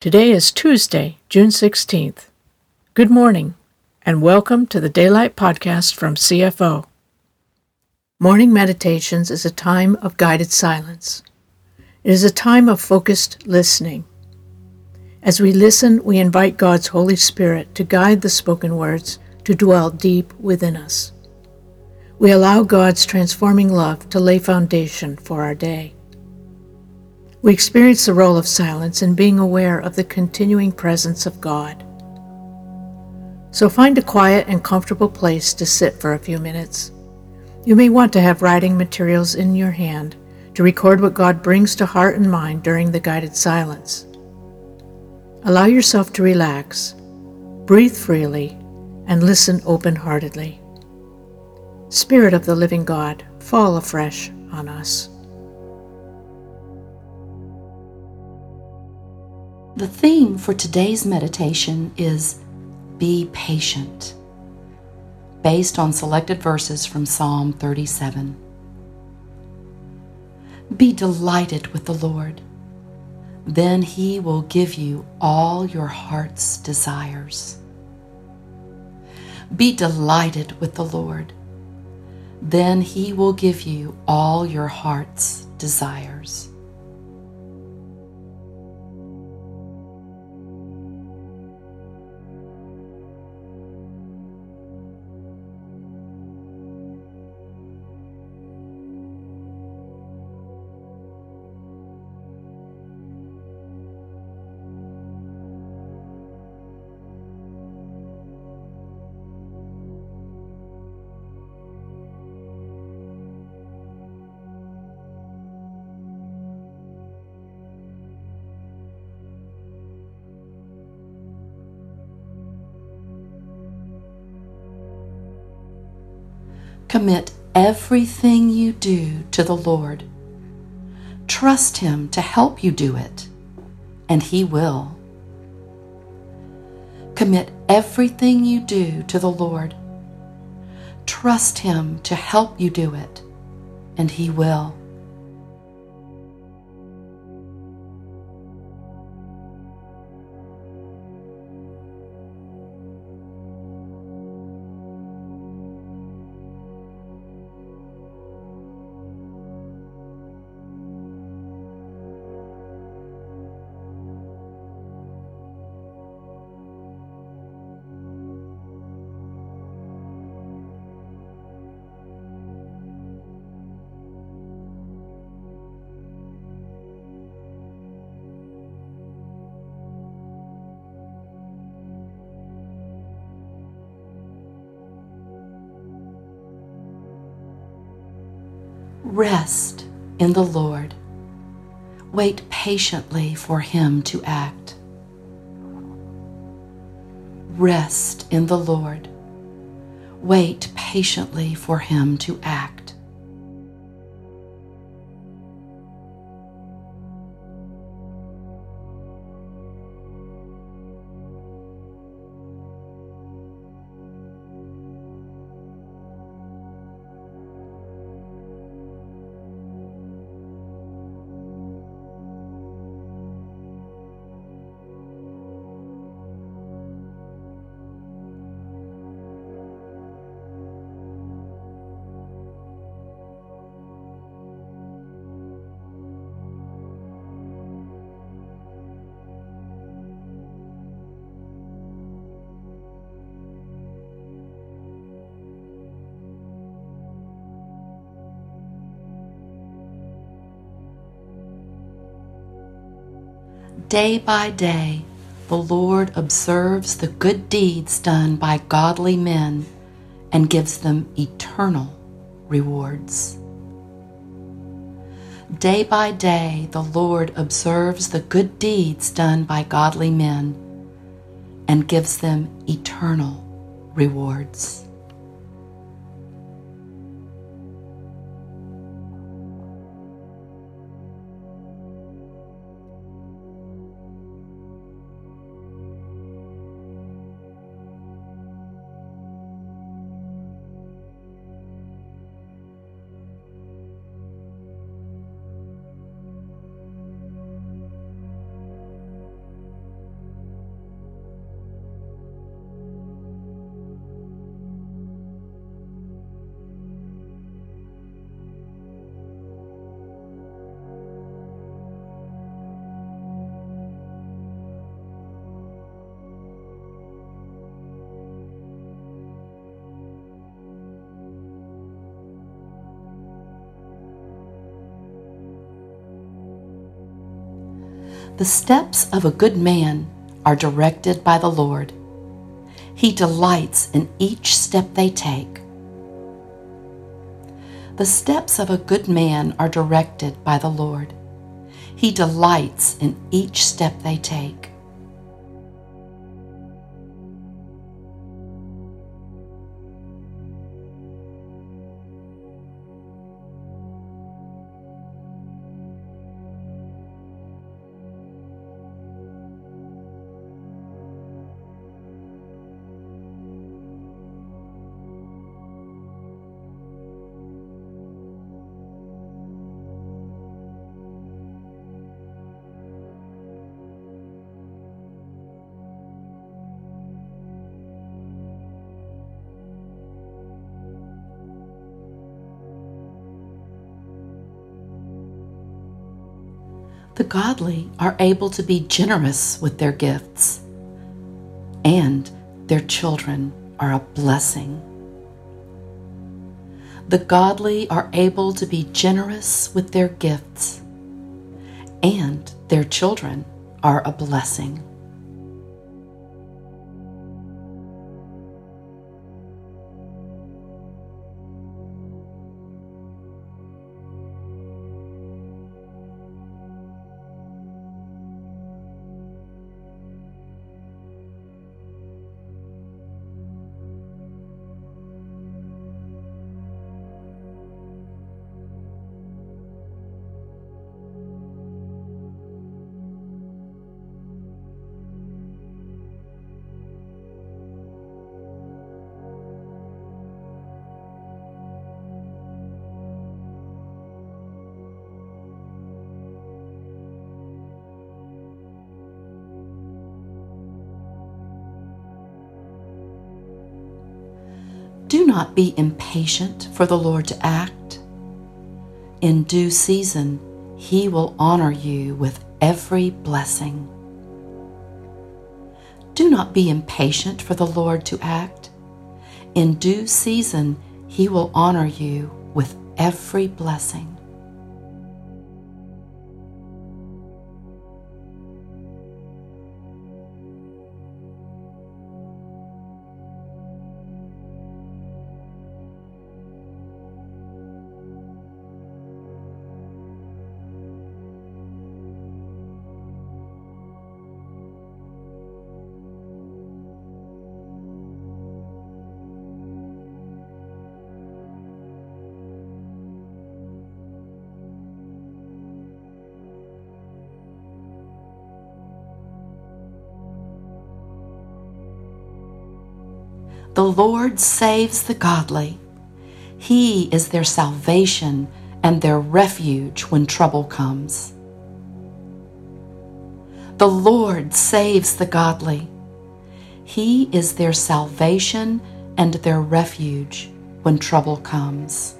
Today is Tuesday, June 16th. Good morning, and welcome to the Daylight Podcast from CFO. Morning meditations is a time of guided silence. It is a time of focused listening. As we listen, we invite God's Holy Spirit to guide the spoken words to dwell deep within us. We allow God's transforming love to lay foundation for our day. We experience the role of silence in being aware of the continuing presence of God. So find a quiet and comfortable place to sit for a few minutes. You may want to have writing materials in your hand to record what God brings to heart and mind during the guided silence. Allow yourself to relax, breathe freely, and listen open heartedly. Spirit of the living God, fall afresh on us. The theme for today's meditation is Be Patient, based on selected verses from Psalm 37. Be delighted with the Lord, then He will give you all your heart's desires. Be delighted with the Lord, then He will give you all your heart's desires. Commit everything you do to the Lord. Trust Him to help you do it, and He will. Commit everything you do to the Lord. Trust Him to help you do it, and He will. Rest in the Lord. Wait patiently for Him to act. Rest in the Lord. Wait patiently for Him to act. Day by day, the Lord observes the good deeds done by godly men and gives them eternal rewards. Day by day, the Lord observes the good deeds done by godly men and gives them eternal rewards. The steps of a good man are directed by the Lord. He delights in each step they take. The steps of a good man are directed by the Lord. He delights in each step they take. The godly are able to be generous with their gifts, and their children are a blessing. The godly are able to be generous with their gifts, and their children are a blessing. Not be impatient for the Lord to act. In due season, He will honor you with every blessing. Do not be impatient for the Lord to act. In due season, He will honor you with every blessing. The Lord saves the godly. He is their salvation and their refuge when trouble comes. The Lord saves the godly. He is their salvation and their refuge when trouble comes.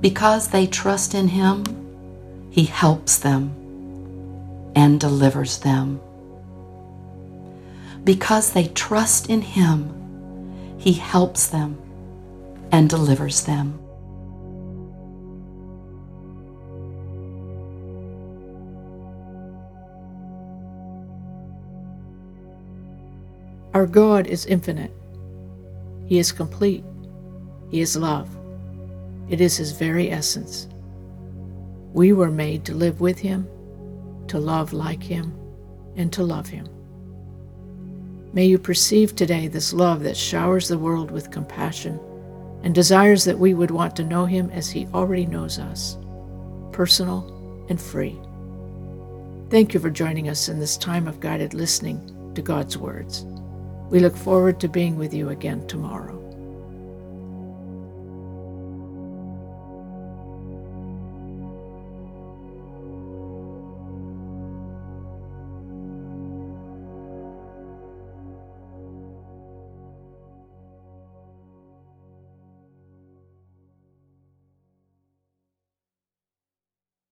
Because they trust in Him, He helps them and delivers them. Because they trust in Him, He helps them and delivers them. Our God is infinite. He is complete. He is love. It is His very essence. We were made to live with Him, to love like Him, and to love Him. May you perceive today this love that showers the world with compassion and desires that we would want to know Him as He already knows us, personal and free. Thank you for joining us in this time of guided listening to God's words. We look forward to being with you again tomorrow.